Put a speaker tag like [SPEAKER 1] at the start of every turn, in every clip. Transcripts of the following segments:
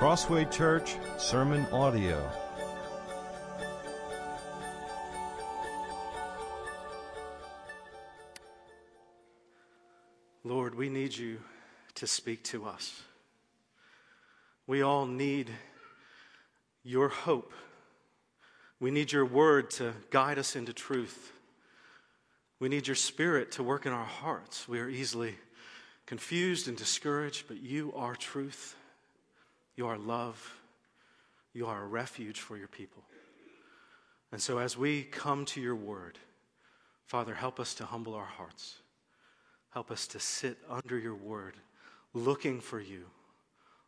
[SPEAKER 1] Crossway Church Sermon Audio.
[SPEAKER 2] Lord, we need you to speak to us. We all need your hope. We need your word to guide us into truth. We need your spirit to work in our hearts. We are easily confused and discouraged, but you are truth. You are love. You are a refuge for your people. And so, as we come to your word, Father, help us to humble our hearts. Help us to sit under your word, looking for you,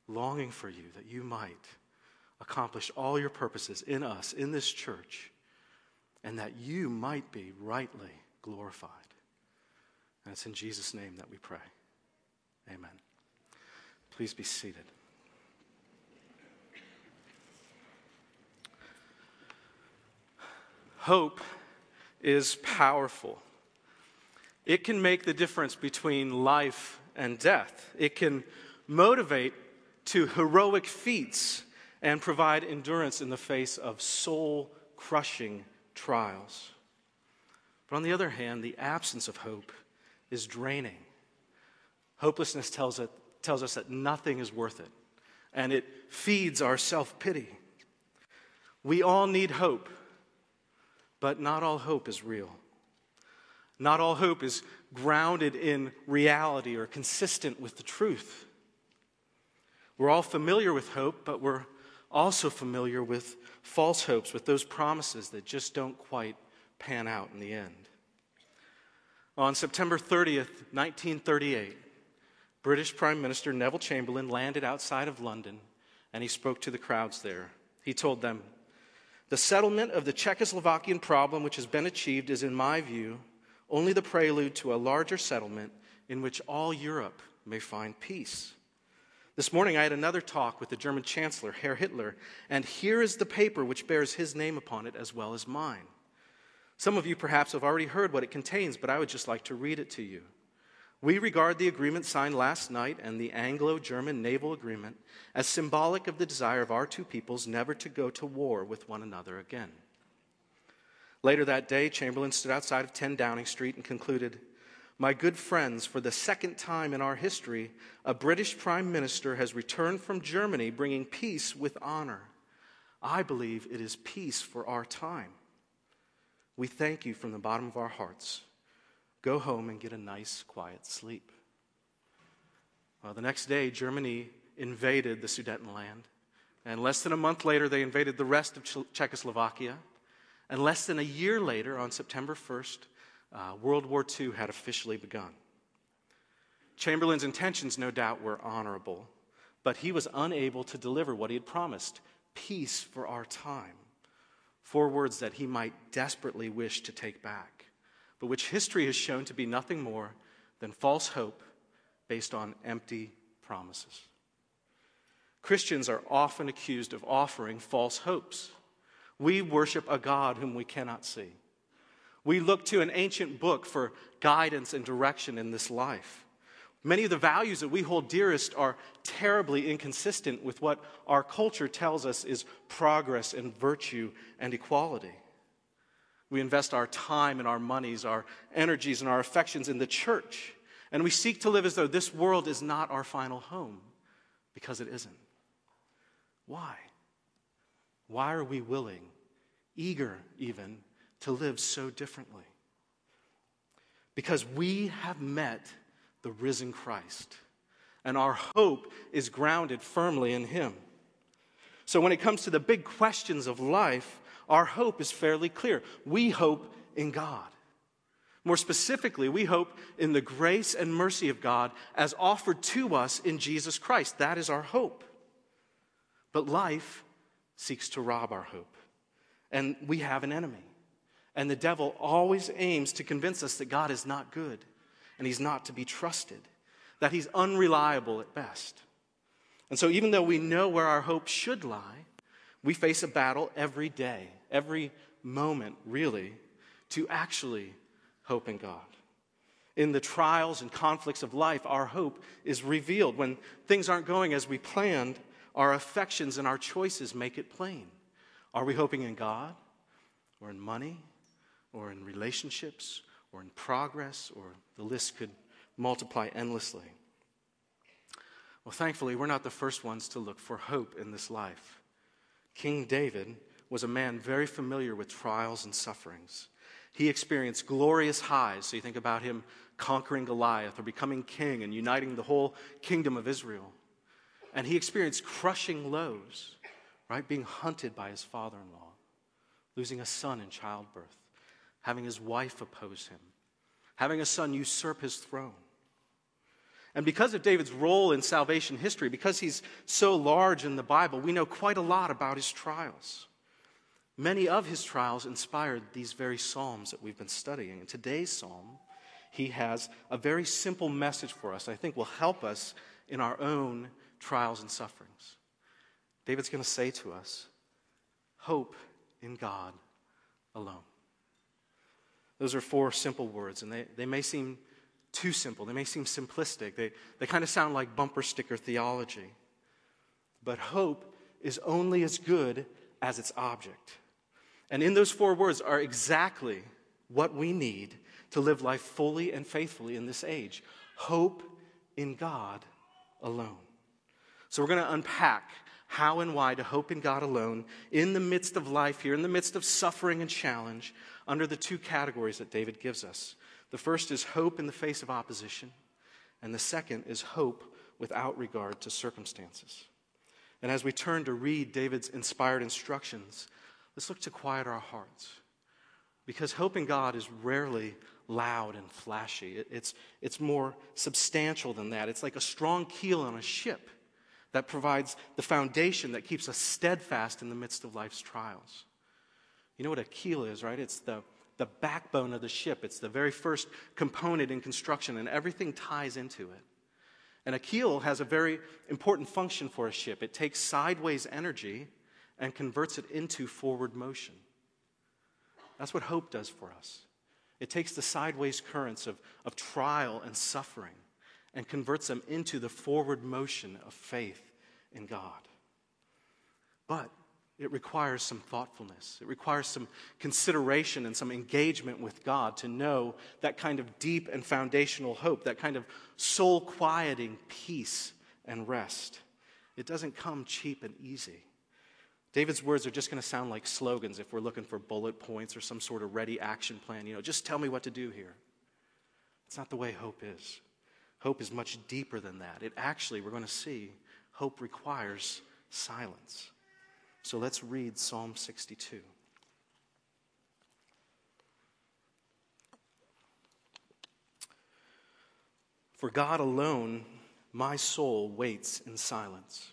[SPEAKER 2] longing for you, that you might accomplish all your purposes in us, in this church, and that you might be rightly glorified. And it's in Jesus' name that we pray. Amen. Please be seated. Hope is powerful. It can make the difference between life and death. It can motivate to heroic feats and provide endurance in the face of soul crushing trials. But on the other hand, the absence of hope is draining. Hopelessness tells, it, tells us that nothing is worth it, and it feeds our self pity. We all need hope, but not all hope is real. Not all hope is grounded in reality or consistent with the truth. We're all familiar with hope, but we're also familiar with false hopes, with those promises that just don't quite pan out in the end. On September 30th, 1938, British Prime Minister Neville Chamberlain landed outside of London and he spoke to the crowds there. He told them, The settlement of the Czechoslovakian problem, which has been achieved, is, in my view, only the prelude to a larger settlement in which all Europe may find peace. This morning, I had another talk with the German Chancellor, Herr Hitler, and here is the paper which bears his name upon it as well as mine. Some of you perhaps have already heard what it contains, but I would just like to read it to you. We regard the agreement signed last night and the Anglo German naval agreement as symbolic of the desire of our two peoples never to go to war with one another again. Later that day, Chamberlain stood outside of 10 Downing Street and concluded My good friends, for the second time in our history, a British Prime Minister has returned from Germany bringing peace with honor. I believe it is peace for our time. We thank you from the bottom of our hearts. Go home and get a nice, quiet sleep. Well, the next day, Germany invaded the Sudetenland. And less than a month later, they invaded the rest of Czechoslovakia. And less than a year later, on September 1st, uh, World War II had officially begun. Chamberlain's intentions, no doubt, were honorable, but he was unable to deliver what he had promised peace for our time. Four words that he might desperately wish to take back but which history has shown to be nothing more than false hope based on empty promises. Christians are often accused of offering false hopes. We worship a God whom we cannot see. We look to an ancient book for guidance and direction in this life. Many of the values that we hold dearest are terribly inconsistent with what our culture tells us is progress and virtue and equality. We invest our time and our monies, our energies and our affections in the church. And we seek to live as though this world is not our final home because it isn't. Why? Why are we willing, eager even, to live so differently? Because we have met the risen Christ, and our hope is grounded firmly in Him. So when it comes to the big questions of life, our hope is fairly clear. We hope in God. More specifically, we hope in the grace and mercy of God as offered to us in Jesus Christ. That is our hope. But life seeks to rob our hope. And we have an enemy. And the devil always aims to convince us that God is not good and he's not to be trusted, that he's unreliable at best. And so, even though we know where our hope should lie, we face a battle every day, every moment, really, to actually hope in God. In the trials and conflicts of life, our hope is revealed. When things aren't going as we planned, our affections and our choices make it plain. Are we hoping in God, or in money, or in relationships, or in progress, or the list could multiply endlessly? Well, thankfully, we're not the first ones to look for hope in this life. King David was a man very familiar with trials and sufferings. He experienced glorious highs. So you think about him conquering Goliath or becoming king and uniting the whole kingdom of Israel. And he experienced crushing lows, right? Being hunted by his father in law, losing a son in childbirth, having his wife oppose him, having a son usurp his throne. And because of David's role in salvation history, because he's so large in the Bible, we know quite a lot about his trials. Many of his trials inspired these very Psalms that we've been studying. In today's Psalm, he has a very simple message for us, I think will help us in our own trials and sufferings. David's going to say to us, Hope in God alone. Those are four simple words, and they, they may seem too simple. They may seem simplistic. They, they kind of sound like bumper sticker theology. But hope is only as good as its object. And in those four words are exactly what we need to live life fully and faithfully in this age hope in God alone. So, we're going to unpack how and why to hope in God alone in the midst of life here, in the midst of suffering and challenge, under the two categories that David gives us. The first is hope in the face of opposition, and the second is hope without regard to circumstances. And as we turn to read David's inspired instructions, Let's look to quiet our hearts. Because hope in God is rarely loud and flashy. it's, it's more substantial than that. It's like a strong keel on a ship that provides the foundation that keeps us steadfast in the midst of life's trials. You know what a keel is, right? It's the, the backbone of the ship, it's the very first component in construction, and everything ties into it. And a keel has a very important function for a ship. It takes sideways energy and converts it into forward motion. That's what hope does for us. It takes the sideways currents of, of trial and suffering and converts them into the forward motion of faith in God. But it requires some thoughtfulness. It requires some consideration and some engagement with God to know that kind of deep and foundational hope, that kind of soul quieting peace and rest. It doesn't come cheap and easy. David's words are just going to sound like slogans if we're looking for bullet points or some sort of ready action plan. You know, just tell me what to do here. It's not the way hope is. Hope is much deeper than that. It actually, we're going to see, hope requires silence. So let's read Psalm 62. For God alone, my soul waits in silence.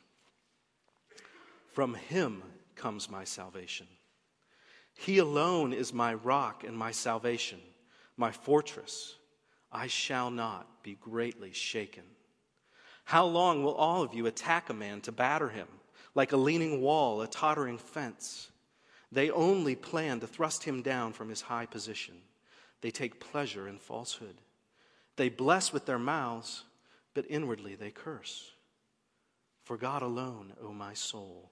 [SPEAKER 2] From him comes my salvation. He alone is my rock and my salvation, my fortress. I shall not be greatly shaken. How long will all of you attack a man to batter him, like a leaning wall, a tottering fence? They only plan to thrust him down from his high position. They take pleasure in falsehood. They bless with their mouths, but inwardly they curse. For God alone, O my soul,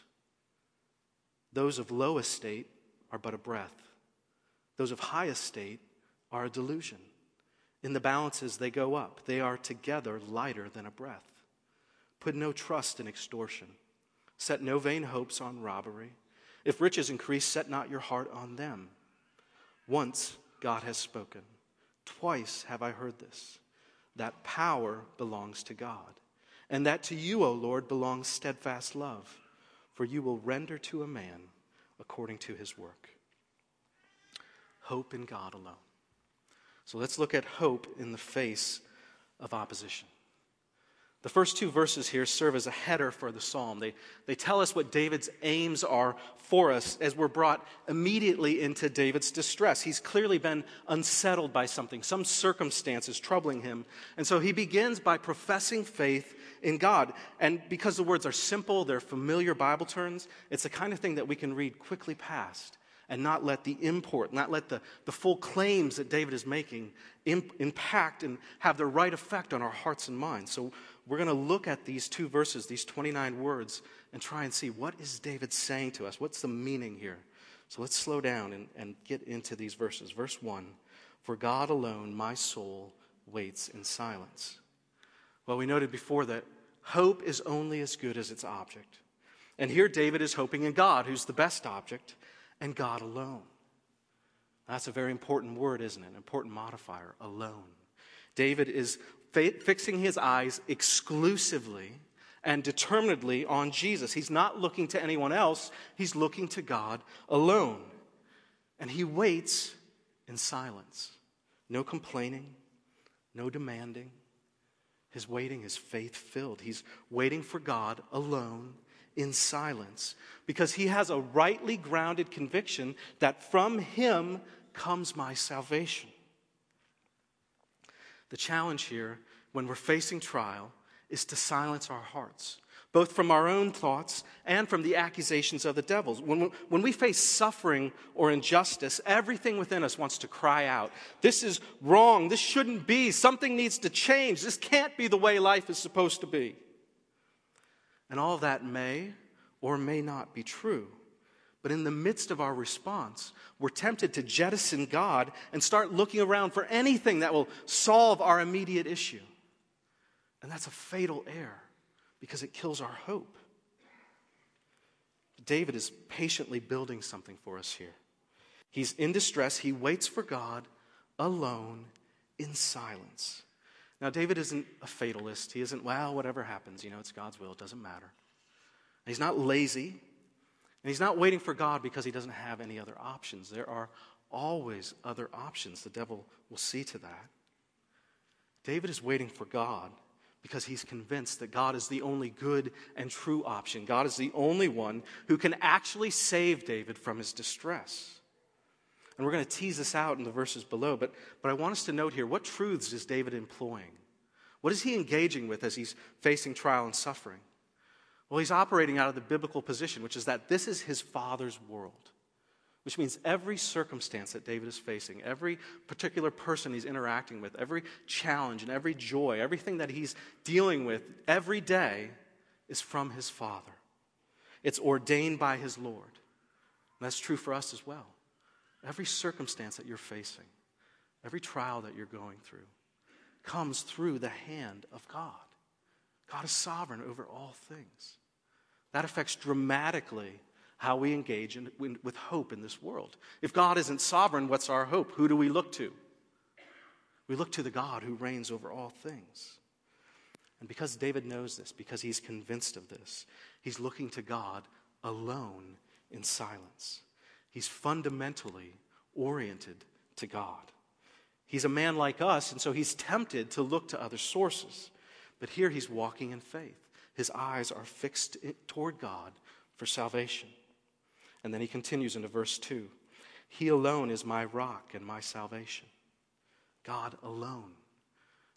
[SPEAKER 2] Those of low estate are but a breath, those of high estate are a delusion. In the balances, they go up. They are together lighter than a breath. Put no trust in extortion. Set no vain hopes on robbery. If riches increase, set not your heart on them. Once God has spoken. Twice have I heard this that power belongs to God, and that to you, O Lord, belongs steadfast love for you will render to a man according to his work. Hope in God alone. So let's look at hope in the face of opposition. The first two verses here serve as a header for the psalm. They, they tell us what David's aims are for us as we're brought immediately into David's distress. He's clearly been unsettled by something, some circumstance is troubling him. And so he begins by professing faith in God. And because the words are simple, they're familiar Bible terms, it's the kind of thing that we can read quickly past and not let the import, not let the, the full claims that David is making imp, impact and have the right effect on our hearts and minds. So we're going to look at these two verses, these 29 words, and try and see what is David saying to us? What's the meaning here? So let's slow down and, and get into these verses. Verse 1 For God alone my soul waits in silence. Well, we noted before that hope is only as good as its object. And here David is hoping in God, who's the best object, and God alone. That's a very important word, isn't it? An important modifier, alone. David is fixing his eyes exclusively and determinedly on Jesus. He's not looking to anyone else, he's looking to God alone. And he waits in silence. No complaining, no demanding. His waiting is faith filled. He's waiting for God alone in silence because he has a rightly grounded conviction that from him comes my salvation. The challenge here, when we're facing trial, is to silence our hearts, both from our own thoughts and from the accusations of the devils. When we, when we face suffering or injustice, everything within us wants to cry out, This is wrong. This shouldn't be. Something needs to change. This can't be the way life is supposed to be. And all that may or may not be true. But in the midst of our response, we're tempted to jettison God and start looking around for anything that will solve our immediate issue. And that's a fatal error because it kills our hope. David is patiently building something for us here. He's in distress, he waits for God alone in silence. Now, David isn't a fatalist. He isn't, well, whatever happens, you know, it's God's will, it doesn't matter. He's not lazy. And he's not waiting for God because he doesn't have any other options. There are always other options. The devil will see to that. David is waiting for God because he's convinced that God is the only good and true option. God is the only one who can actually save David from his distress. And we're going to tease this out in the verses below, but, but I want us to note here what truths is David employing? What is he engaging with as he's facing trial and suffering? Well, he's operating out of the biblical position, which is that this is his father's world, which means every circumstance that David is facing, every particular person he's interacting with, every challenge and every joy, everything that he's dealing with every day is from his father. It's ordained by his Lord. And that's true for us as well. Every circumstance that you're facing, every trial that you're going through, comes through the hand of God. God is sovereign over all things. That affects dramatically how we engage in, with hope in this world. If God isn't sovereign, what's our hope? Who do we look to? We look to the God who reigns over all things. And because David knows this, because he's convinced of this, he's looking to God alone in silence. He's fundamentally oriented to God. He's a man like us, and so he's tempted to look to other sources. But here he's walking in faith. His eyes are fixed toward God for salvation. And then he continues into verse 2 He alone is my rock and my salvation. God alone.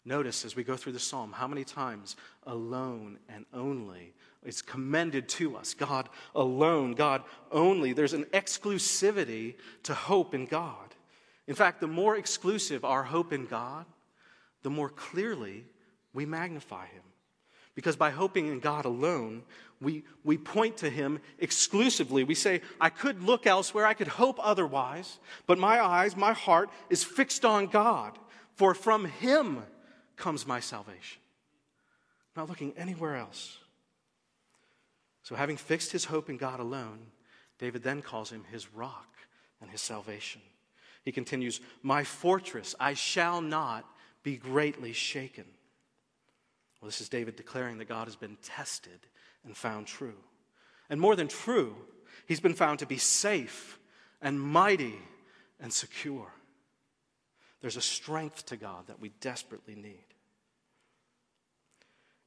[SPEAKER 2] Notice as we go through the psalm how many times alone and only is commended to us. God alone, God only. There's an exclusivity to hope in God. In fact, the more exclusive our hope in God, the more clearly we magnify Him. Because by hoping in God alone, we, we point to Him exclusively. We say, I could look elsewhere, I could hope otherwise, but my eyes, my heart is fixed on God, for from Him comes my salvation. I'm not looking anywhere else. So, having fixed his hope in God alone, David then calls him his rock and his salvation. He continues, My fortress, I shall not be greatly shaken. Well, this is David declaring that God has been tested and found true. And more than true, he's been found to be safe and mighty and secure. There's a strength to God that we desperately need.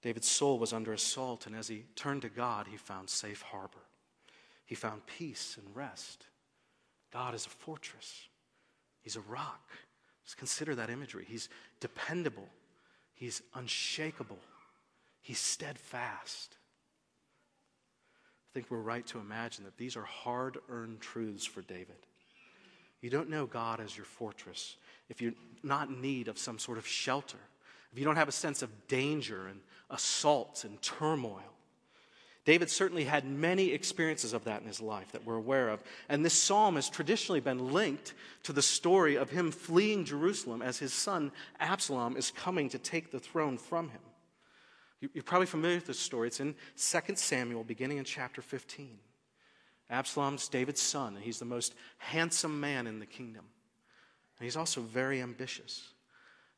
[SPEAKER 2] David's soul was under assault, and as he turned to God, he found safe harbor. He found peace and rest. God is a fortress, He's a rock. Just consider that imagery. He's dependable, He's unshakable, He's steadfast. I think we're right to imagine that these are hard earned truths for David. You don't know God as your fortress if you're not in need of some sort of shelter, if you don't have a sense of danger and assault and turmoil. David certainly had many experiences of that in his life that we're aware of. And this psalm has traditionally been linked to the story of him fleeing Jerusalem as his son Absalom is coming to take the throne from him. You're probably familiar with this story. It's in 2 Samuel, beginning in chapter 15. Absalom's David's son, and he's the most handsome man in the kingdom. And he's also very ambitious.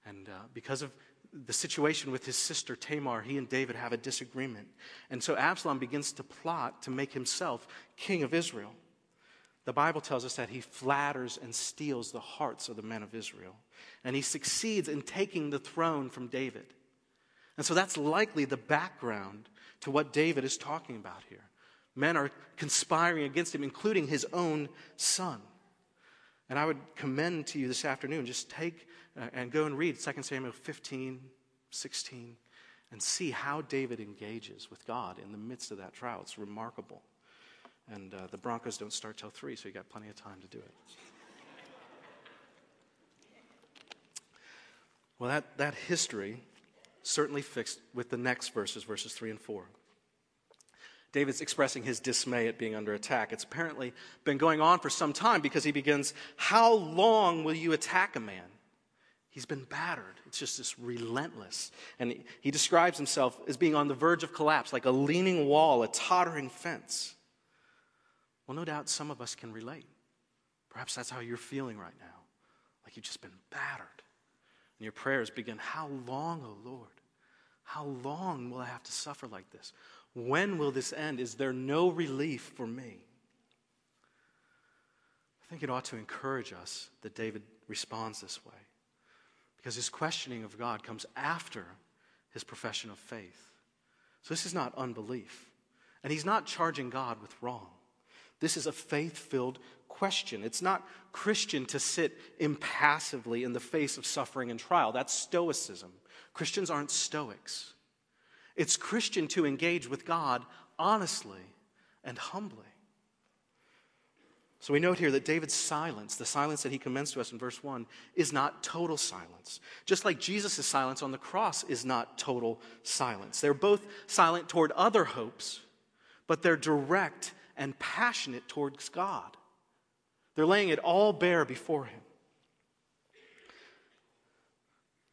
[SPEAKER 2] And uh, because of the situation with his sister Tamar, he and David have a disagreement. And so Absalom begins to plot to make himself king of Israel. The Bible tells us that he flatters and steals the hearts of the men of Israel. And he succeeds in taking the throne from David. And so that's likely the background to what David is talking about here. Men are conspiring against him, including his own son. And I would commend to you this afternoon just take uh, and go and read 2 Samuel 15, 16, and see how David engages with God in the midst of that trial. It's remarkable. And uh, the Broncos don't start till 3, so you got plenty of time to do it. Well, that, that history certainly fixed with the next verses, verses 3 and 4. David's expressing his dismay at being under attack. It's apparently been going on for some time because he begins, How long will you attack a man? He's been battered. It's just this relentless. And he describes himself as being on the verge of collapse, like a leaning wall, a tottering fence. Well, no doubt some of us can relate. Perhaps that's how you're feeling right now, like you've just been battered. And your prayers begin, How long, O oh Lord? How long will I have to suffer like this? When will this end? Is there no relief for me? I think it ought to encourage us that David responds this way because his questioning of God comes after his profession of faith. So this is not unbelief. And he's not charging God with wrong. This is a faith filled question. It's not Christian to sit impassively in the face of suffering and trial. That's stoicism. Christians aren't stoics. It's Christian to engage with God honestly and humbly. So we note here that David's silence, the silence that he commends to us in verse 1, is not total silence. Just like Jesus' silence on the cross is not total silence. They're both silent toward other hopes, but they're direct and passionate towards God. They're laying it all bare before him.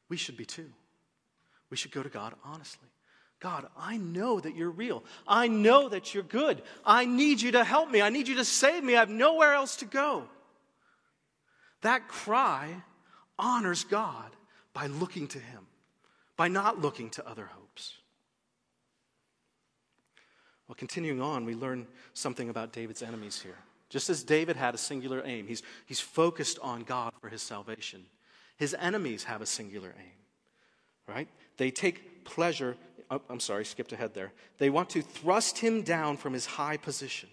[SPEAKER 2] We should be too. We should go to God honestly. God, I know that you're real. I know that you're good. I need you to help me. I need you to save me. I have nowhere else to go. That cry honors God by looking to Him, by not looking to other hopes. Well, continuing on, we learn something about David's enemies here. Just as David had a singular aim, he's, he's focused on God for his salvation. His enemies have a singular aim, right? They take pleasure oh, I'm sorry, skipped ahead there. They want to thrust him down from his high position.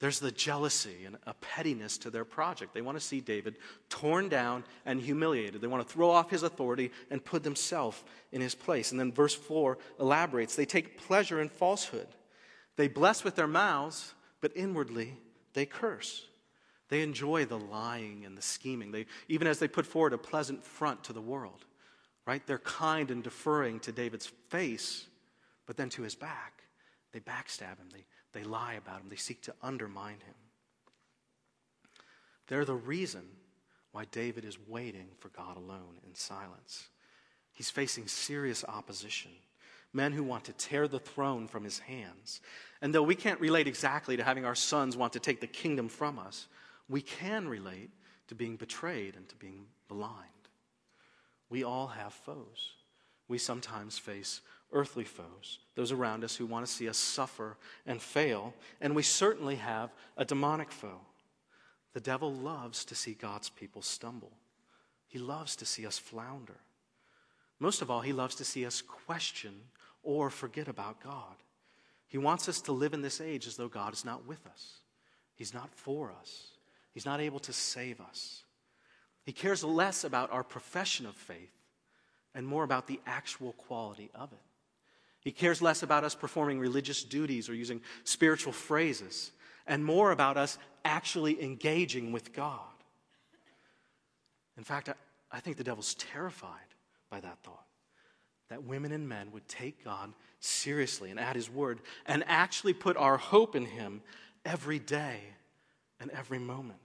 [SPEAKER 2] There's the jealousy and a pettiness to their project. They want to see David torn down and humiliated. They want to throw off his authority and put themselves in his place. And then verse 4 elaborates they take pleasure in falsehood. They bless with their mouths, but inwardly they curse. They enjoy the lying and the scheming, they, even as they put forward a pleasant front to the world right? They're kind and deferring to David's face, but then to his back, they backstab him, they, they lie about him, they seek to undermine him. They're the reason why David is waiting for God alone in silence. He's facing serious opposition. Men who want to tear the throne from his hands. And though we can't relate exactly to having our sons want to take the kingdom from us, we can relate to being betrayed and to being blind. We all have foes. We sometimes face earthly foes, those around us who want to see us suffer and fail. And we certainly have a demonic foe. The devil loves to see God's people stumble, he loves to see us flounder. Most of all, he loves to see us question or forget about God. He wants us to live in this age as though God is not with us. He's not for us. He's not able to save us. He cares less about our profession of faith and more about the actual quality of it. He cares less about us performing religious duties or using spiritual phrases and more about us actually engaging with God. In fact, I, I think the devil's terrified by that thought that women and men would take God seriously and at his word and actually put our hope in him every day and every moment.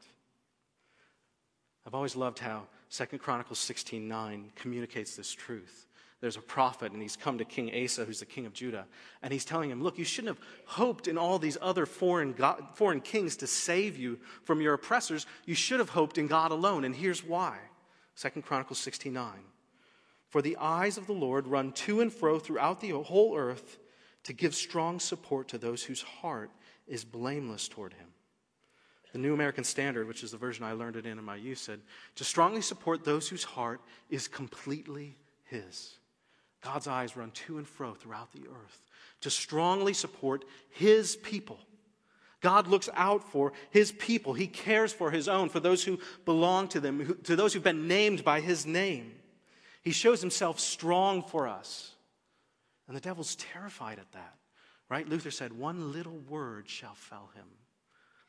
[SPEAKER 2] I've always loved how 2 Chronicles 16:9 communicates this truth. There's a prophet, and he's come to King Asa, who's the king of Judah, and he's telling him, Look, you shouldn't have hoped in all these other foreign, God, foreign kings to save you from your oppressors. You should have hoped in God alone, and here's why. 2 Chronicles 69. For the eyes of the Lord run to and fro throughout the whole earth to give strong support to those whose heart is blameless toward him. The New American Standard, which is the version I learned it in in my youth, said, To strongly support those whose heart is completely his. God's eyes run to and fro throughout the earth to strongly support his people. God looks out for his people. He cares for his own, for those who belong to them, to those who've been named by his name. He shows himself strong for us. And the devil's terrified at that, right? Luther said, One little word shall fell him.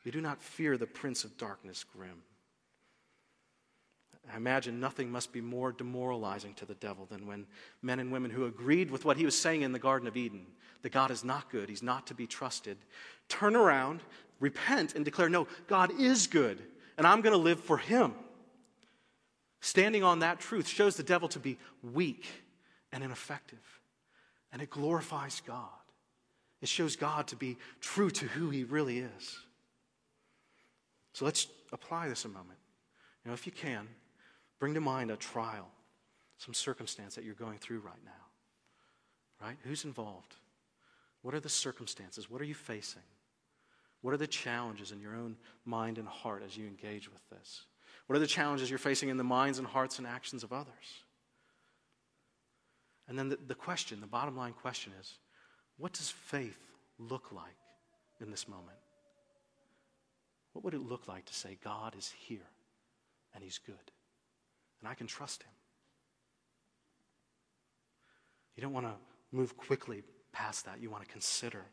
[SPEAKER 2] We do not fear the prince of darkness grim. I imagine nothing must be more demoralizing to the devil than when men and women who agreed with what he was saying in the Garden of Eden that God is not good, he's not to be trusted, turn around, repent, and declare, No, God is good, and I'm going to live for him. Standing on that truth shows the devil to be weak and ineffective, and it glorifies God. It shows God to be true to who he really is. So let's apply this a moment. You know, if you can, bring to mind a trial, some circumstance that you're going through right now. Right? Who's involved? What are the circumstances? What are you facing? What are the challenges in your own mind and heart as you engage with this? What are the challenges you're facing in the minds and hearts and actions of others? And then the, the question, the bottom line question is what does faith look like in this moment? What would it look like to say, God is here and He's good and I can trust Him? You don't want to move quickly past that. You want to consider.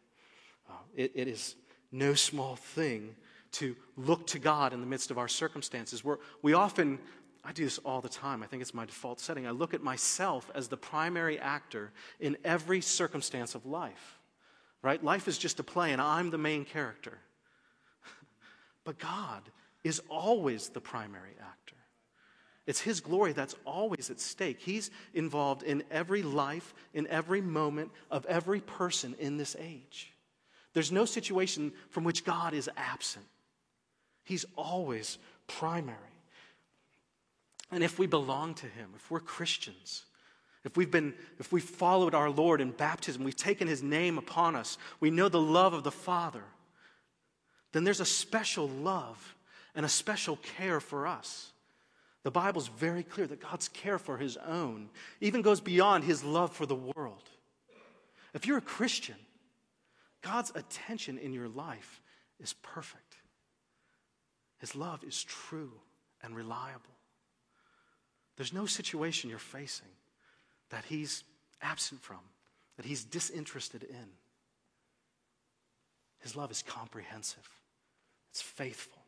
[SPEAKER 2] Uh, it, it is no small thing to look to God in the midst of our circumstances. We're, we often, I do this all the time, I think it's my default setting. I look at myself as the primary actor in every circumstance of life, right? Life is just a play, and I'm the main character. but God is always the primary actor. It's His glory that's always at stake. He's involved in every life, in every moment of every person in this age. There's no situation from which God is absent. He's always primary. And if we belong to Him, if we're Christians, if we've been, if we've followed our Lord in baptism, we've taken His name upon us, we know the love of the Father, then there's a special love and a special care for us. The Bible's very clear that God's care for his own even goes beyond his love for the world. If you're a Christian, God's attention in your life is perfect. His love is true and reliable. There's no situation you're facing that he's absent from, that he's disinterested in. His love is comprehensive, it's faithful.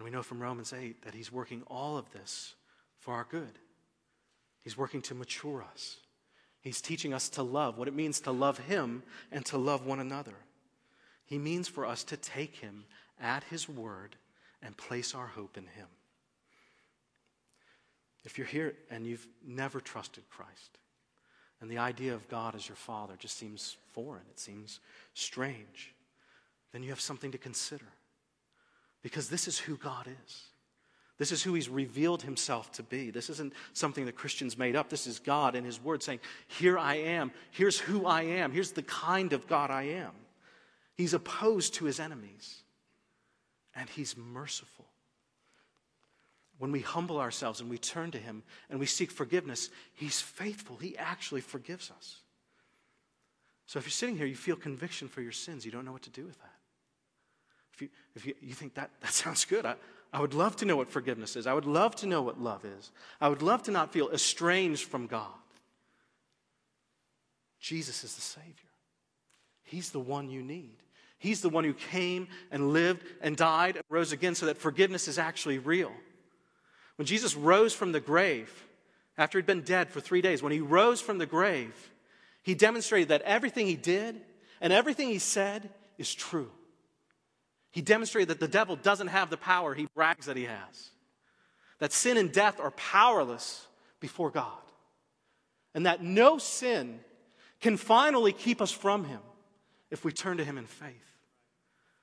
[SPEAKER 2] And we know from Romans 8 that He's working all of this for our good. He's working to mature us. He's teaching us to love, what it means to love Him and to love one another. He means for us to take Him at His word and place our hope in Him. If you're here and you've never trusted Christ, and the idea of God as your Father just seems foreign, it seems strange, then you have something to consider. Because this is who God is. This is who He's revealed Himself to be. This isn't something that Christians made up. This is God in His Word saying, Here I am. Here's who I am. Here's the kind of God I am. He's opposed to His enemies, and He's merciful. when we humble ourselves and we turn to Him and we seek forgiveness, He's faithful. He actually forgives us. So if you're sitting here, you feel conviction for your sins, you don't know what to do with that. If you, if you, you think that, that sounds good, I, I would love to know what forgiveness is. I would love to know what love is. I would love to not feel estranged from God. Jesus is the Savior. He's the one you need. He's the one who came and lived and died and rose again so that forgiveness is actually real. When Jesus rose from the grave, after he'd been dead for three days, when he rose from the grave, he demonstrated that everything he did and everything he said is true. He demonstrated that the devil doesn't have the power he brags that he has, that sin and death are powerless before God, and that no sin can finally keep us from him if we turn to him in faith.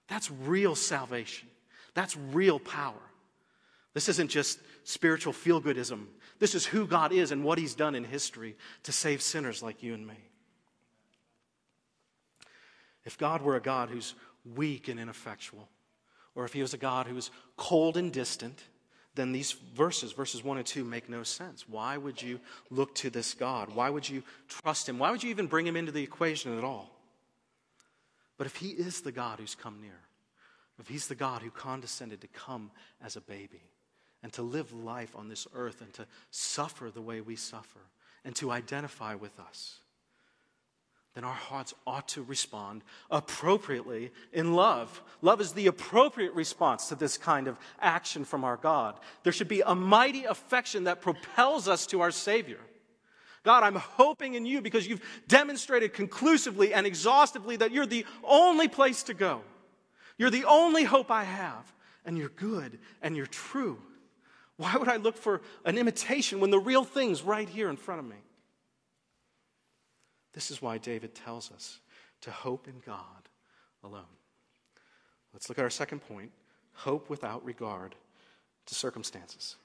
[SPEAKER 2] That's real salvation, that's real power. This isn't just spiritual feel goodism. This is who God is and what He's done in history to save sinners like you and me. If God were a God who's weak and ineffectual, or if He was a God who's cold and distant, then these verses, verses 1 and 2, make no sense. Why would you look to this God? Why would you trust Him? Why would you even bring Him into the equation at all? But if He is the God who's come near, if He's the God who condescended to come as a baby, and to live life on this earth and to suffer the way we suffer and to identify with us, then our hearts ought to respond appropriately in love. Love is the appropriate response to this kind of action from our God. There should be a mighty affection that propels us to our Savior. God, I'm hoping in you because you've demonstrated conclusively and exhaustively that you're the only place to go. You're the only hope I have, and you're good and you're true. Why would I look for an imitation when the real thing's right here in front of me? This is why David tells us to hope in God alone. Let's look at our second point hope without regard to circumstances.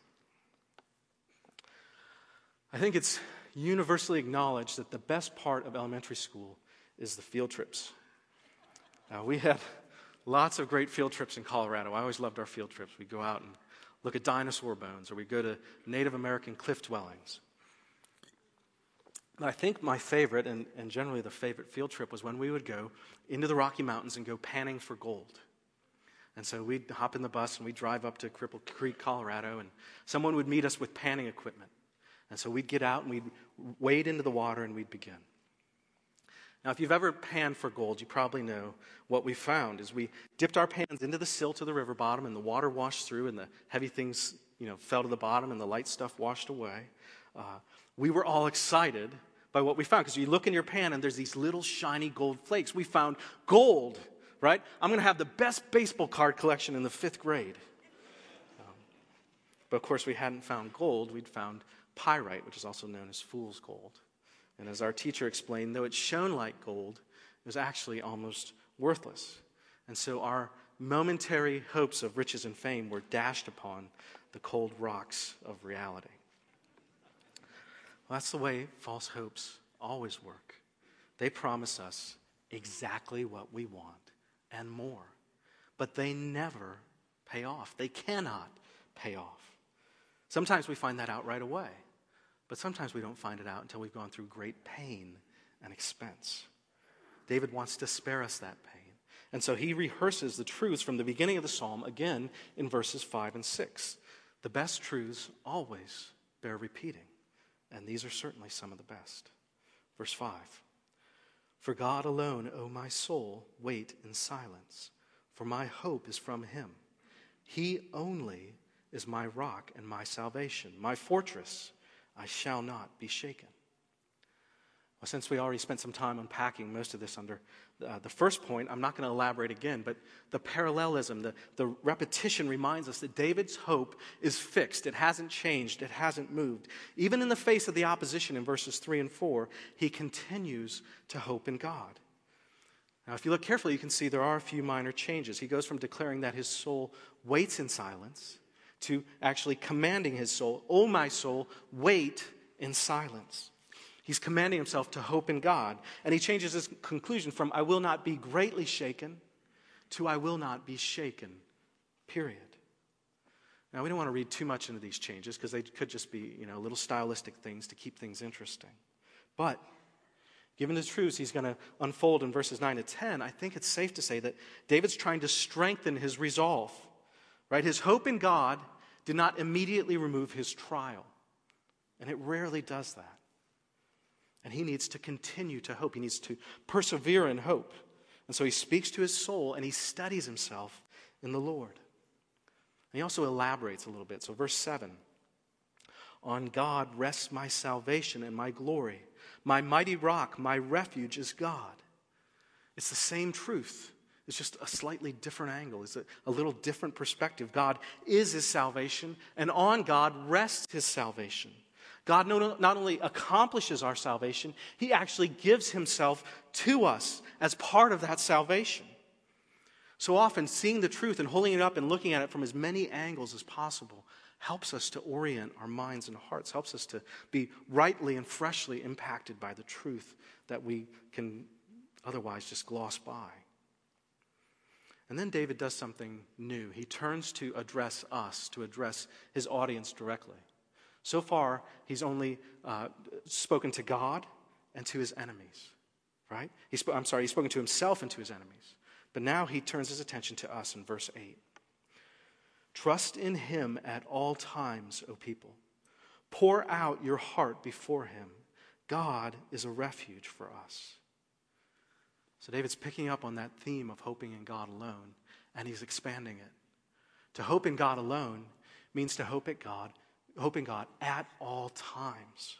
[SPEAKER 2] I think it's universally acknowledged that the best part of elementary school is the field trips. Now, we had lots of great field trips in Colorado. I always loved our field trips. We'd go out and look at dinosaur bones, or we'd go to Native American cliff dwellings. I think my favorite, and, and generally the favorite field trip, was when we would go into the Rocky Mountains and go panning for gold. And so we'd hop in the bus and we'd drive up to Cripple Creek, Colorado, and someone would meet us with panning equipment. And so we'd get out and we'd wade into the water and we'd begin. Now, if you've ever panned for gold, you probably know what we found is we dipped our pans into the silt of the river bottom, and the water washed through, and the heavy things, you know, fell to the bottom, and the light stuff washed away. Uh, we were all excited by what we found because you look in your pan, and there's these little shiny gold flakes. We found gold, right? I'm going to have the best baseball card collection in the fifth grade. Um, but of course, we hadn't found gold; we'd found pyrite, which is also known as fool's gold. And as our teacher explained, though it shone like gold, it was actually almost worthless. And so our momentary hopes of riches and fame were dashed upon the cold rocks of reality. Well, that's the way false hopes always work. They promise us exactly what we want and more, but they never pay off. They cannot pay off. Sometimes we find that out right away. But sometimes we don't find it out until we've gone through great pain and expense. David wants to spare us that pain. And so he rehearses the truths from the beginning of the psalm again in verses 5 and 6. The best truths always bear repeating, and these are certainly some of the best. Verse 5 For God alone, O my soul, wait in silence, for my hope is from him. He only is my rock and my salvation, my fortress I shall not be shaken. Well, since we already spent some time unpacking most of this under uh, the first point, I'm not going to elaborate again, but the parallelism, the, the repetition reminds us that David's hope is fixed. It hasn't changed, it hasn't moved. Even in the face of the opposition in verses 3 and 4, he continues to hope in God. Now, if you look carefully, you can see there are a few minor changes. He goes from declaring that his soul waits in silence to actually commanding his soul, Oh, my soul, wait in silence. He's commanding himself to hope in God. And he changes his conclusion from, I will not be greatly shaken, to, I will not be shaken, period. Now, we don't want to read too much into these changes because they could just be, you know, little stylistic things to keep things interesting. But given the truths he's going to unfold in verses 9 to 10, I think it's safe to say that David's trying to strengthen his resolve, right? His hope in God did not immediately remove his trial, and it rarely does that. And he needs to continue to hope, he needs to persevere in hope. And so he speaks to his soul and he studies himself in the Lord. And he also elaborates a little bit. So, verse 7 On God rests my salvation and my glory. My mighty rock, my refuge is God. It's the same truth. It's just a slightly different angle. It's a, a little different perspective. God is his salvation, and on God rests his salvation. God not only accomplishes our salvation, he actually gives himself to us as part of that salvation. So often, seeing the truth and holding it up and looking at it from as many angles as possible helps us to orient our minds and hearts, helps us to be rightly and freshly impacted by the truth that we can otherwise just gloss by. And then David does something new. He turns to address us, to address his audience directly. So far, he's only uh, spoken to God and to his enemies, right? He's, I'm sorry, he's spoken to himself and to his enemies. But now he turns his attention to us in verse 8. Trust in him at all times, O people. Pour out your heart before him. God is a refuge for us. So David's picking up on that theme of hoping in God alone, and he's expanding it. To hope in God alone means to hope at God, hope in God at all times.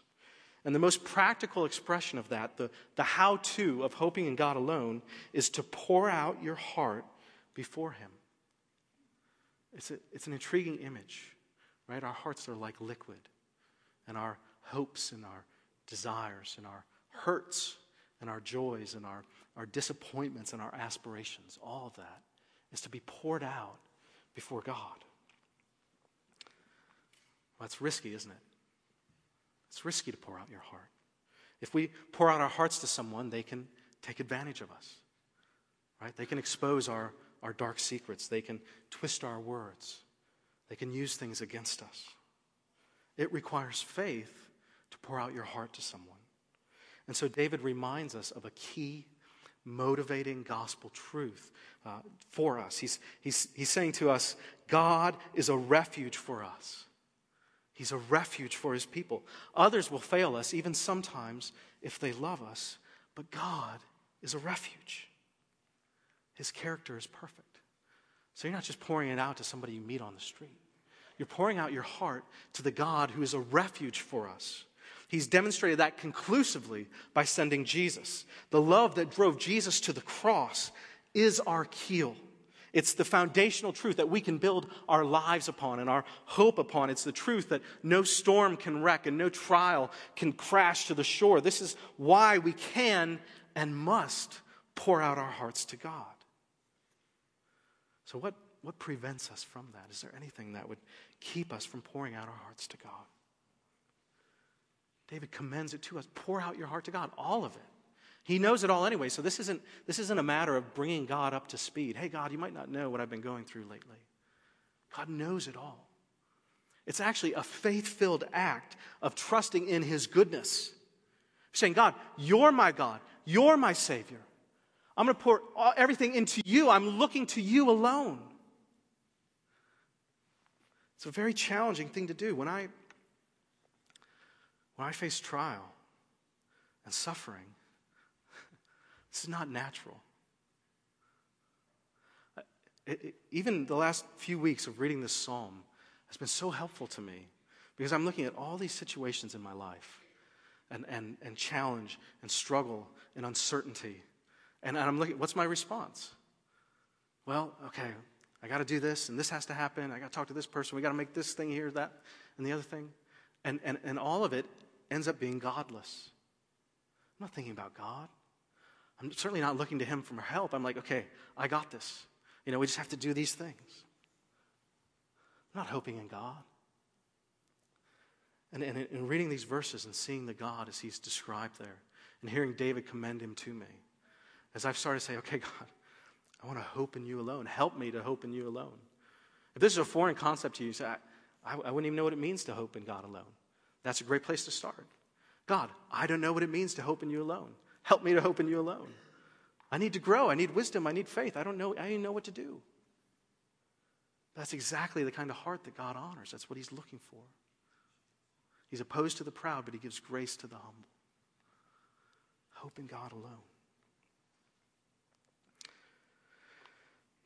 [SPEAKER 2] And the most practical expression of that, the, the how to of hoping in God alone, is to pour out your heart before Him. It's, a, it's an intriguing image, right? Our hearts are like liquid, and our hopes and our desires and our hurts and our joys and our, our disappointments and our aspirations, all of that is to be poured out before God. Well, that's risky, isn't it? It's risky to pour out your heart. If we pour out our hearts to someone, they can take advantage of us. Right? They can expose our, our dark secrets. They can twist our words. They can use things against us. It requires faith to pour out your heart to someone. And so David reminds us of a key motivating gospel truth uh, for us. He's, he's, he's saying to us, God is a refuge for us. He's a refuge for his people. Others will fail us, even sometimes if they love us, but God is a refuge. His character is perfect. So you're not just pouring it out to somebody you meet on the street, you're pouring out your heart to the God who is a refuge for us. He's demonstrated that conclusively by sending Jesus. The love that drove Jesus to the cross is our keel. It's the foundational truth that we can build our lives upon and our hope upon. It's the truth that no storm can wreck and no trial can crash to the shore. This is why we can and must pour out our hearts to God. So, what, what prevents us from that? Is there anything that would keep us from pouring out our hearts to God? David commends it to us. Pour out your heart to God, all of it. He knows it all anyway, so this isn't, this isn't a matter of bringing God up to speed. Hey, God, you might not know what I've been going through lately. God knows it all. It's actually a faith filled act of trusting in His goodness. Saying, God, you're my God, you're my Savior. I'm going to pour everything into you. I'm looking to you alone. It's a very challenging thing to do. When I, when I face trial and suffering, this is not natural. It, it, even the last few weeks of reading this psalm has been so helpful to me because I'm looking at all these situations in my life and, and, and challenge and struggle and uncertainty. And, and I'm looking, what's my response? Well, okay, I got to do this and this has to happen. I got to talk to this person. We got to make this thing here, that, and the other thing. And, and, and all of it ends up being godless. I'm not thinking about God. I'm certainly not looking to him for help. I'm like, okay, I got this. You know, we just have to do these things. I'm not hoping in God. And, and in reading these verses and seeing the God as he's described there, and hearing David commend him to me, as I've started to say, okay, God, I want to hope in you alone. Help me to hope in you alone. If this is a foreign concept to you, you say, I, I wouldn't even know what it means to hope in God alone. That's a great place to start. God, I don't know what it means to hope in you alone. Help me to hope in you alone. I need to grow. I need wisdom. I need faith. I don't know. I don't know what to do. That's exactly the kind of heart that God honors. That's what He's looking for. He's opposed to the proud, but He gives grace to the humble. Hope in God alone.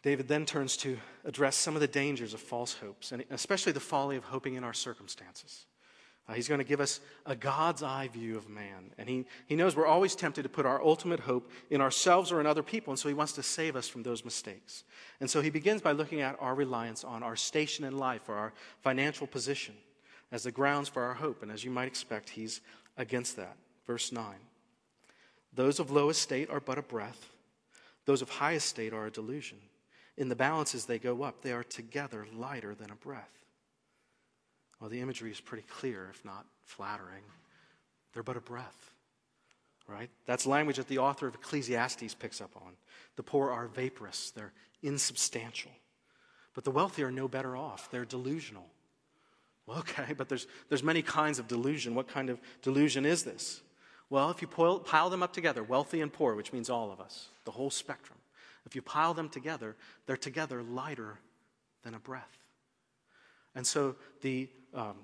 [SPEAKER 2] David then turns to address some of the dangers of false hopes, and especially the folly of hoping in our circumstances. Uh, he's going to give us a God's eye view of man. And he, he knows we're always tempted to put our ultimate hope in ourselves or in other people. And so he wants to save us from those mistakes. And so he begins by looking at our reliance on our station in life or our financial position as the grounds for our hope. And as you might expect, he's against that. Verse 9 Those of low estate are but a breath, those of high estate are a delusion. In the balance as they go up, they are together lighter than a breath. Well, the imagery is pretty clear, if not flattering. They're but a breath, right? That's language that the author of Ecclesiastes picks up on. The poor are vaporous, they're insubstantial. But the wealthy are no better off, they're delusional. Well, okay, but there's, there's many kinds of delusion. What kind of delusion is this? Well, if you pile them up together, wealthy and poor, which means all of us, the whole spectrum, if you pile them together, they're together lighter than a breath. And so the, um,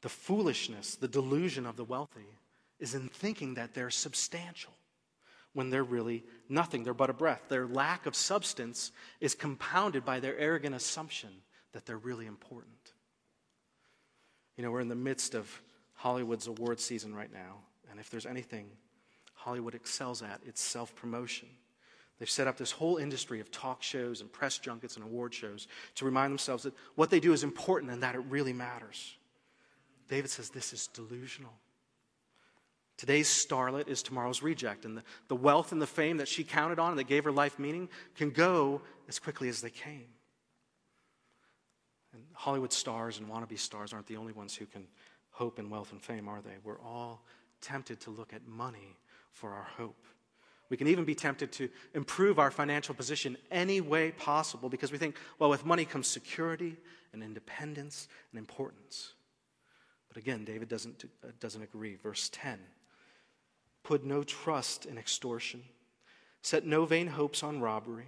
[SPEAKER 2] the foolishness, the delusion of the wealthy is in thinking that they're substantial when they're really nothing. They're but a breath. Their lack of substance is compounded by their arrogant assumption that they're really important. You know, we're in the midst of Hollywood's award season right now, and if there's anything Hollywood excels at, it's self promotion. They've set up this whole industry of talk shows and press junkets and award shows to remind themselves that what they do is important and that it really matters. David says this is delusional. Today's starlet is tomorrow's reject, and the, the wealth and the fame that she counted on and that gave her life meaning can go as quickly as they came. And Hollywood stars and wannabe stars aren't the only ones who can hope in wealth and fame, are they? We're all tempted to look at money for our hope. We can even be tempted to improve our financial position any way possible because we think, well, with money comes security and independence and importance. But again, David doesn't, doesn't agree. Verse 10 Put no trust in extortion, set no vain hopes on robbery.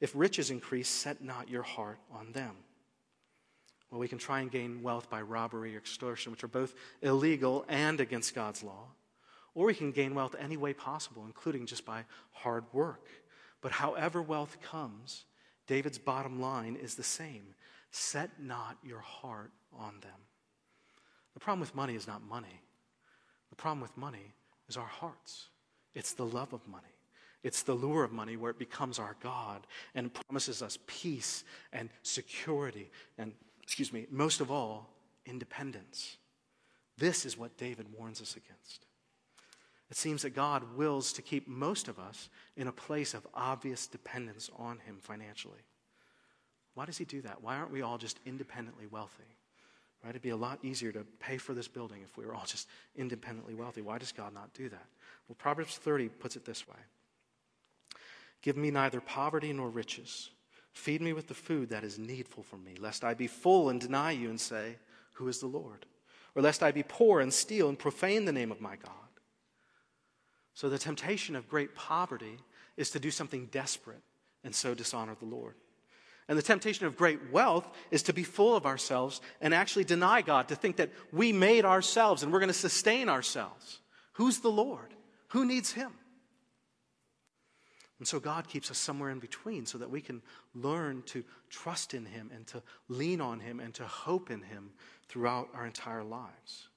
[SPEAKER 2] If riches increase, set not your heart on them. Well, we can try and gain wealth by robbery or extortion, which are both illegal and against God's law. Or we can gain wealth any way possible, including just by hard work. But however wealth comes, David's bottom line is the same set not your heart on them. The problem with money is not money, the problem with money is our hearts. It's the love of money. It's the lure of money where it becomes our God and promises us peace and security and, excuse me, most of all, independence. This is what David warns us against. It seems that God wills to keep most of us in a place of obvious dependence on Him financially. Why does He do that? Why aren't we all just independently wealthy? Right? It'd be a lot easier to pay for this building if we were all just independently wealthy. Why does God not do that? Well, Proverbs 30 puts it this way Give me neither poverty nor riches. Feed me with the food that is needful for me, lest I be full and deny you and say, Who is the Lord? Or lest I be poor and steal and profane the name of my God. So the temptation of great poverty is to do something desperate and so dishonor the Lord. And the temptation of great wealth is to be full of ourselves and actually deny God, to think that we made ourselves and we're going to sustain ourselves. Who's the Lord? Who needs Him? And so God keeps us somewhere in between so that we can learn to trust in Him and to lean on Him and to hope in Him throughout our entire lives.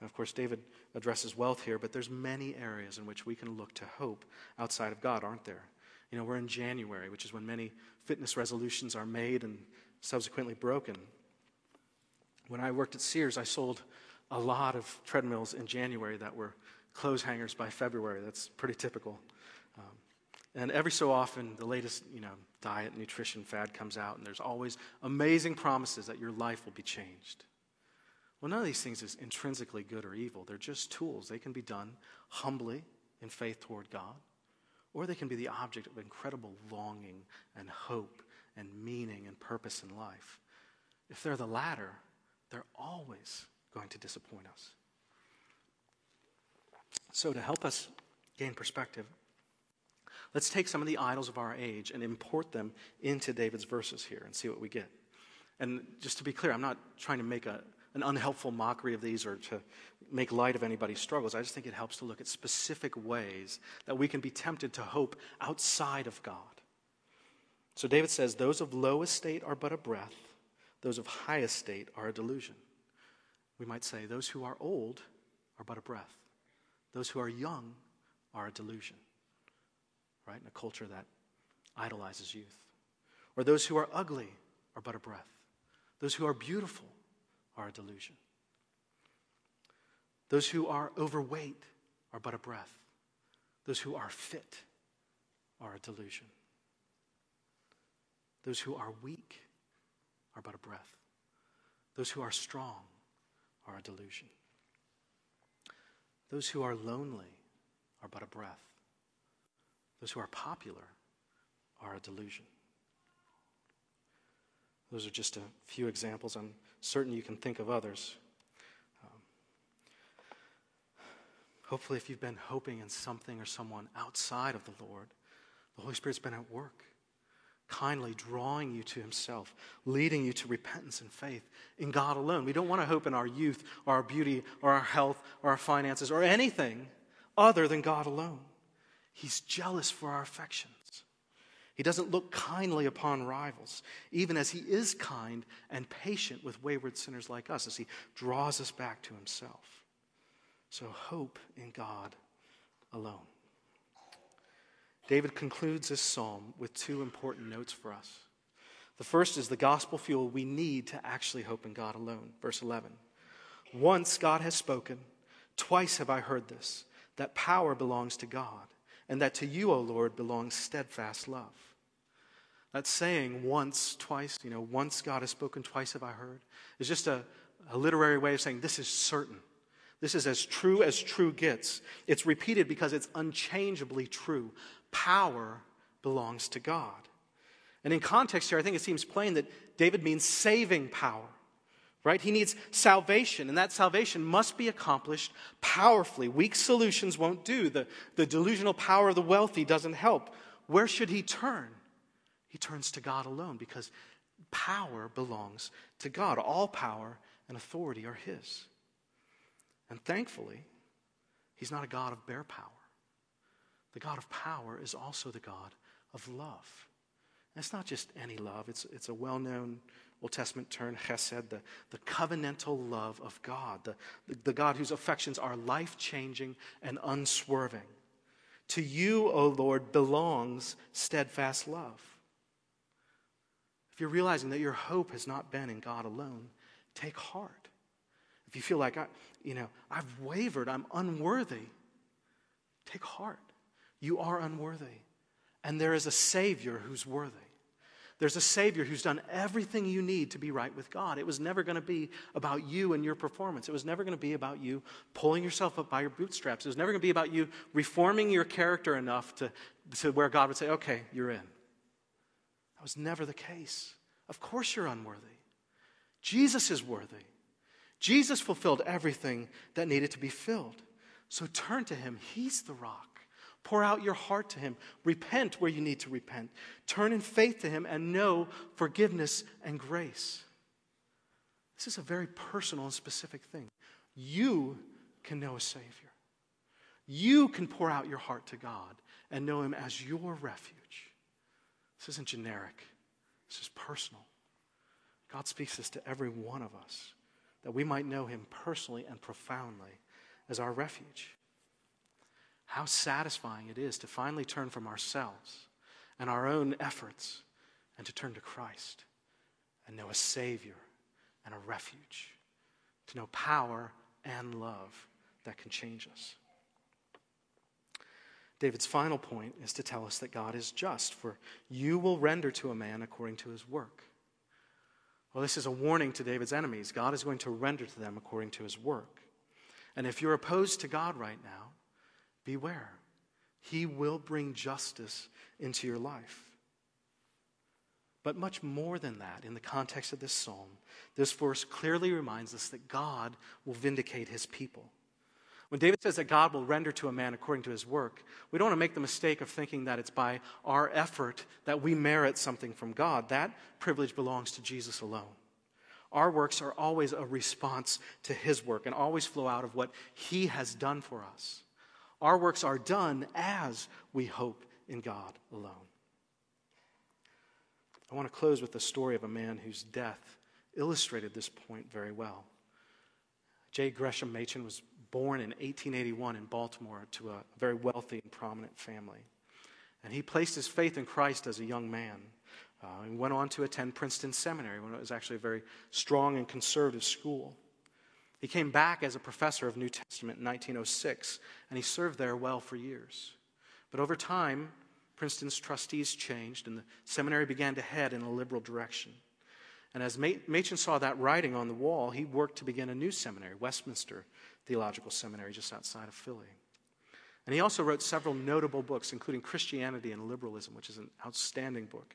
[SPEAKER 2] And of course, David addresses wealth here, but there's many areas in which we can look to hope outside of God, aren't there? You know, we're in January, which is when many fitness resolutions are made and subsequently broken. When I worked at Sears, I sold a lot of treadmills in January that were clothes hangers by February. That's pretty typical. Um, and every so often, the latest, you know, diet nutrition fad comes out, and there's always amazing promises that your life will be changed. Well, none of these things is intrinsically good or evil. They're just tools. They can be done humbly in faith toward God, or they can be the object of incredible longing and hope and meaning and purpose in life. If they're the latter, they're always going to disappoint us. So, to help us gain perspective, let's take some of the idols of our age and import them into David's verses here and see what we get. And just to be clear, I'm not trying to make a, an unhelpful mockery of these or to make light of anybody's struggles. I just think it helps to look at specific ways that we can be tempted to hope outside of God. So David says, Those of low estate are but a breath, those of high estate are a delusion. We might say, Those who are old are but a breath, those who are young are a delusion, right? In a culture that idolizes youth. Or those who are ugly are but a breath, those who are beautiful are a delusion. Those who are overweight are but a breath. Those who are fit are a delusion. Those who are weak are but a breath. Those who are strong are a delusion. Those who are lonely are but a breath. Those who are popular are a delusion. Those are just a few examples. I'm certain you can think of others. Um, hopefully, if you've been hoping in something or someone outside of the Lord, the Holy Spirit's been at work, kindly drawing you to Himself, leading you to repentance and faith in God alone. We don't want to hope in our youth, or our beauty, or our health, or our finances, or anything other than God alone. He's jealous for our affections. He doesn't look kindly upon rivals, even as he is kind and patient with wayward sinners like us, as he draws us back to himself. So hope in God alone. David concludes this psalm with two important notes for us. The first is the gospel fuel we need to actually hope in God alone. Verse 11. Once God has spoken, twice have I heard this, that power belongs to God, and that to you, O Lord, belongs steadfast love. That saying, once, twice, you know, once God has spoken, twice have I heard, is just a, a literary way of saying this is certain. This is as true as true gets. It's repeated because it's unchangeably true. Power belongs to God. And in context here, I think it seems plain that David means saving power, right? He needs salvation, and that salvation must be accomplished powerfully. Weak solutions won't do. The, the delusional power of the wealthy doesn't help. Where should he turn? He turns to God alone because power belongs to God. All power and authority are His. And thankfully, He's not a God of bare power. The God of power is also the God of love. And it's not just any love, it's, it's a well known Old Testament term, chesed, the, the covenantal love of God, the, the, the God whose affections are life changing and unswerving. To you, O Lord, belongs steadfast love. If you're realizing that your hope has not been in God alone, take heart. If you feel like, I, you know, I've wavered, I'm unworthy, take heart. You are unworthy. And there is a Savior who's worthy. There's a Savior who's done everything you need to be right with God. It was never going to be about you and your performance. It was never going to be about you pulling yourself up by your bootstraps. It was never going to be about you reforming your character enough to, to where God would say, okay, you're in. That was never the case. Of course, you're unworthy. Jesus is worthy. Jesus fulfilled everything that needed to be filled. So turn to him. He's the rock. Pour out your heart to him. Repent where you need to repent. Turn in faith to him and know forgiveness and grace. This is a very personal and specific thing. You can know a Savior. You can pour out your heart to God and know him as your refuge. This isn't generic, this is personal. God speaks this to every one of us that we might know him personally and profoundly as our refuge. How satisfying it is to finally turn from ourselves and our own efforts and to turn to Christ and know a Savior and a refuge, to know power and love that can change us. David's final point is to tell us that God is just, for you will render to a man according to his work. Well, this is a warning to David's enemies. God is going to render to them according to his work. And if you're opposed to God right now, beware. He will bring justice into your life. But much more than that, in the context of this psalm, this verse clearly reminds us that God will vindicate his people. When David says that God will render to a man according to his work, we don't want to make the mistake of thinking that it's by our effort that we merit something from God. That privilege belongs to Jesus alone. Our works are always a response to his work and always flow out of what he has done for us. Our works are done as we hope in God alone. I want to close with the story of a man whose death illustrated this point very well. J. Gresham Machen was born in 1881 in Baltimore to a very wealthy and prominent family. And he placed his faith in Christ as a young man. Uh, and went on to attend Princeton Seminary when it was actually a very strong and conservative school. He came back as a professor of New Testament in 1906, and he served there well for years. But over time, Princeton's trustees changed, and the seminary began to head in a liberal direction. And as Machen saw that writing on the wall, he worked to begin a new seminary, Westminster Theological Seminary, just outside of Philly. And he also wrote several notable books, including Christianity and Liberalism, which is an outstanding book.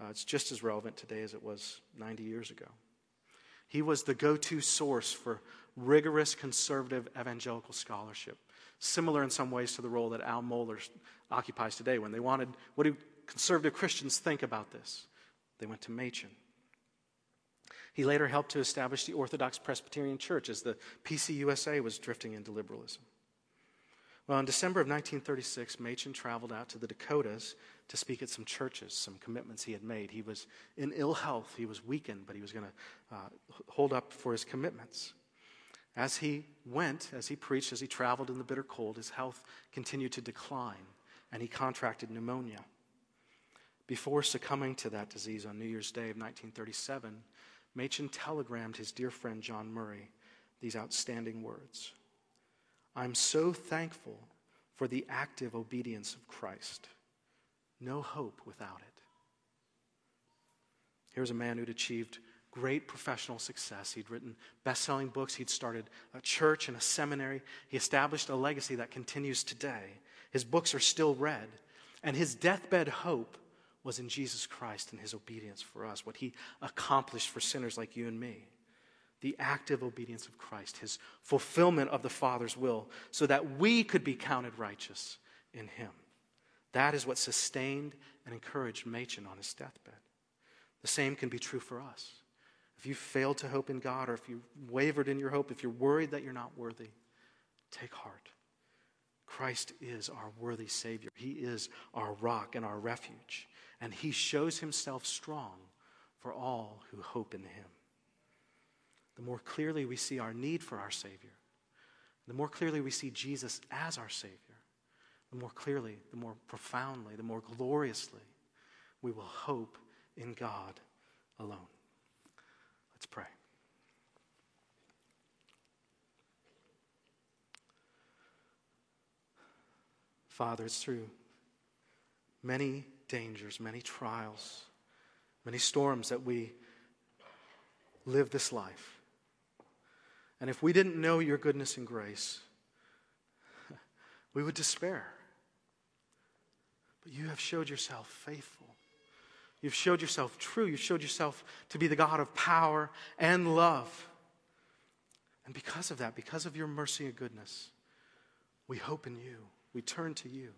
[SPEAKER 2] Uh, it's just as relevant today as it was 90 years ago. He was the go to source for rigorous conservative evangelical scholarship, similar in some ways to the role that Al Mohler occupies today. When they wanted, what do conservative Christians think about this? They went to Machen. He later helped to establish the Orthodox Presbyterian Church as the PCUSA was drifting into liberalism. Well, in December of 1936, Machen traveled out to the Dakotas to speak at some churches, some commitments he had made. He was in ill health, he was weakened, but he was going to uh, hold up for his commitments. As he went, as he preached, as he traveled in the bitter cold, his health continued to decline, and he contracted pneumonia. Before succumbing to that disease on New Year's Day of 1937, Machen telegrammed his dear friend John Murray these outstanding words I'm so thankful for the active obedience of Christ. No hope without it. Here's a man who'd achieved great professional success. He'd written best selling books, he'd started a church and a seminary, he established a legacy that continues today. His books are still read, and his deathbed hope was in Jesus Christ and his obedience for us, what he accomplished for sinners like you and me. The active obedience of Christ, his fulfillment of the Father's will, so that we could be counted righteous in him. That is what sustained and encouraged Machen on his deathbed. The same can be true for us. If you failed to hope in God, or if you wavered in your hope, if you're worried that you're not worthy, take heart. Christ is our worthy Savior. He is our rock and our refuge and he shows himself strong for all who hope in him. The more clearly we see our need for our Savior, the more clearly we see Jesus as our Savior, the more clearly, the more profoundly, the more gloriously we will hope in God alone. Let's pray. Father, it's through many dangers, many trials, many storms that we live this life. And if we didn't know your goodness and grace, we would despair. But you have showed yourself faithful. You've showed yourself true. You've showed yourself to be the God of power and love. And because of that, because of your mercy and goodness, we hope in you. We turn to you.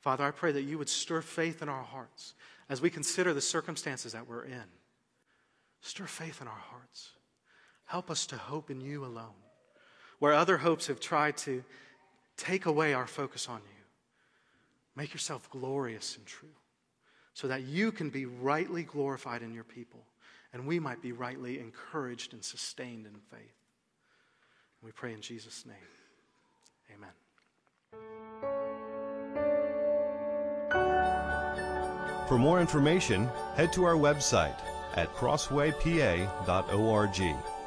[SPEAKER 2] Father, I pray that you would stir faith in our hearts as we consider the circumstances that we're in. Stir faith in our hearts. Help us to hope in you alone. Where other hopes have tried to take away our focus on you, make yourself glorious and true so that you can be rightly glorified in your people and we might be rightly encouraged and sustained in faith. we pray in Jesus' name.
[SPEAKER 1] For more information, head to our website at crosswaypa.org.